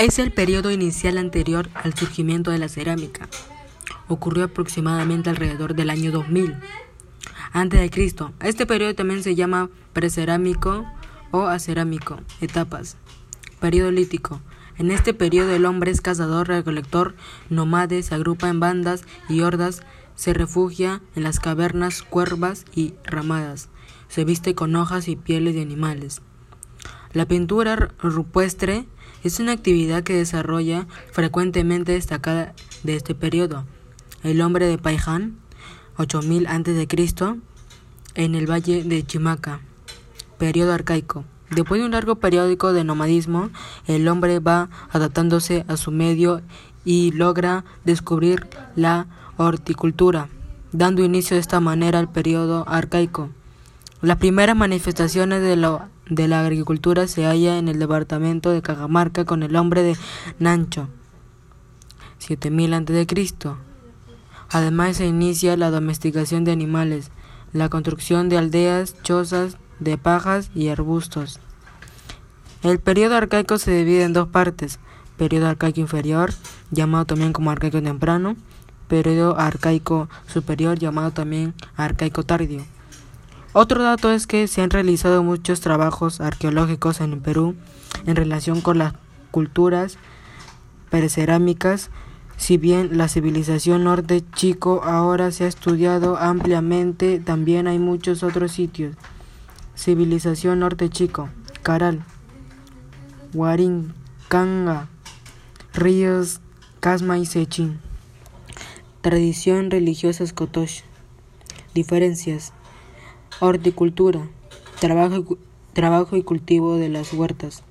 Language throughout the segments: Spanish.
Es el periodo inicial anterior al surgimiento de la cerámica. Ocurrió aproximadamente alrededor del año 2000 antes de Cristo. Este periodo también se llama precerámico o acerámico. Etapas. Periodo lítico. En este periodo el hombre es cazador, recolector, nómade, se agrupa en bandas y hordas, se refugia en las cavernas, cuervas y ramadas, se viste con hojas y pieles de animales. La pintura rupestre es una actividad que desarrolla frecuentemente destacada de este periodo. El hombre de Paiján, 8000 a.C., en el valle de Chimaca. Periodo arcaico. Después de un largo periodo de nomadismo, el hombre va adaptándose a su medio y logra descubrir la horticultura, dando inicio de esta manera al periodo arcaico. Las primeras manifestaciones de la agricultura se halla en el departamento de Cajamarca con el hombre de Nancho, 7000 a.C. Además se inicia la domesticación de animales, la construcción de aldeas, chozas, de pajas y arbustos. El periodo arcaico se divide en dos partes, periodo arcaico inferior, llamado también como arcaico temprano, periodo arcaico superior, llamado también arcaico tardío. Otro dato es que se han realizado muchos trabajos arqueológicos en Perú en relación con las culturas percerámicas, si bien la civilización norte chico ahora se ha estudiado ampliamente, también hay muchos otros sitios. Civilización norte chico, Caral, Huarincanga, Ríos, Casma y Sechín. Tradición religiosa escotosh. Diferencias. Horticultura, trabajo, trabajo y cultivo de las huertas.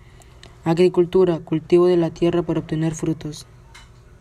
Agricultura, cultivo de la tierra para obtener frutos.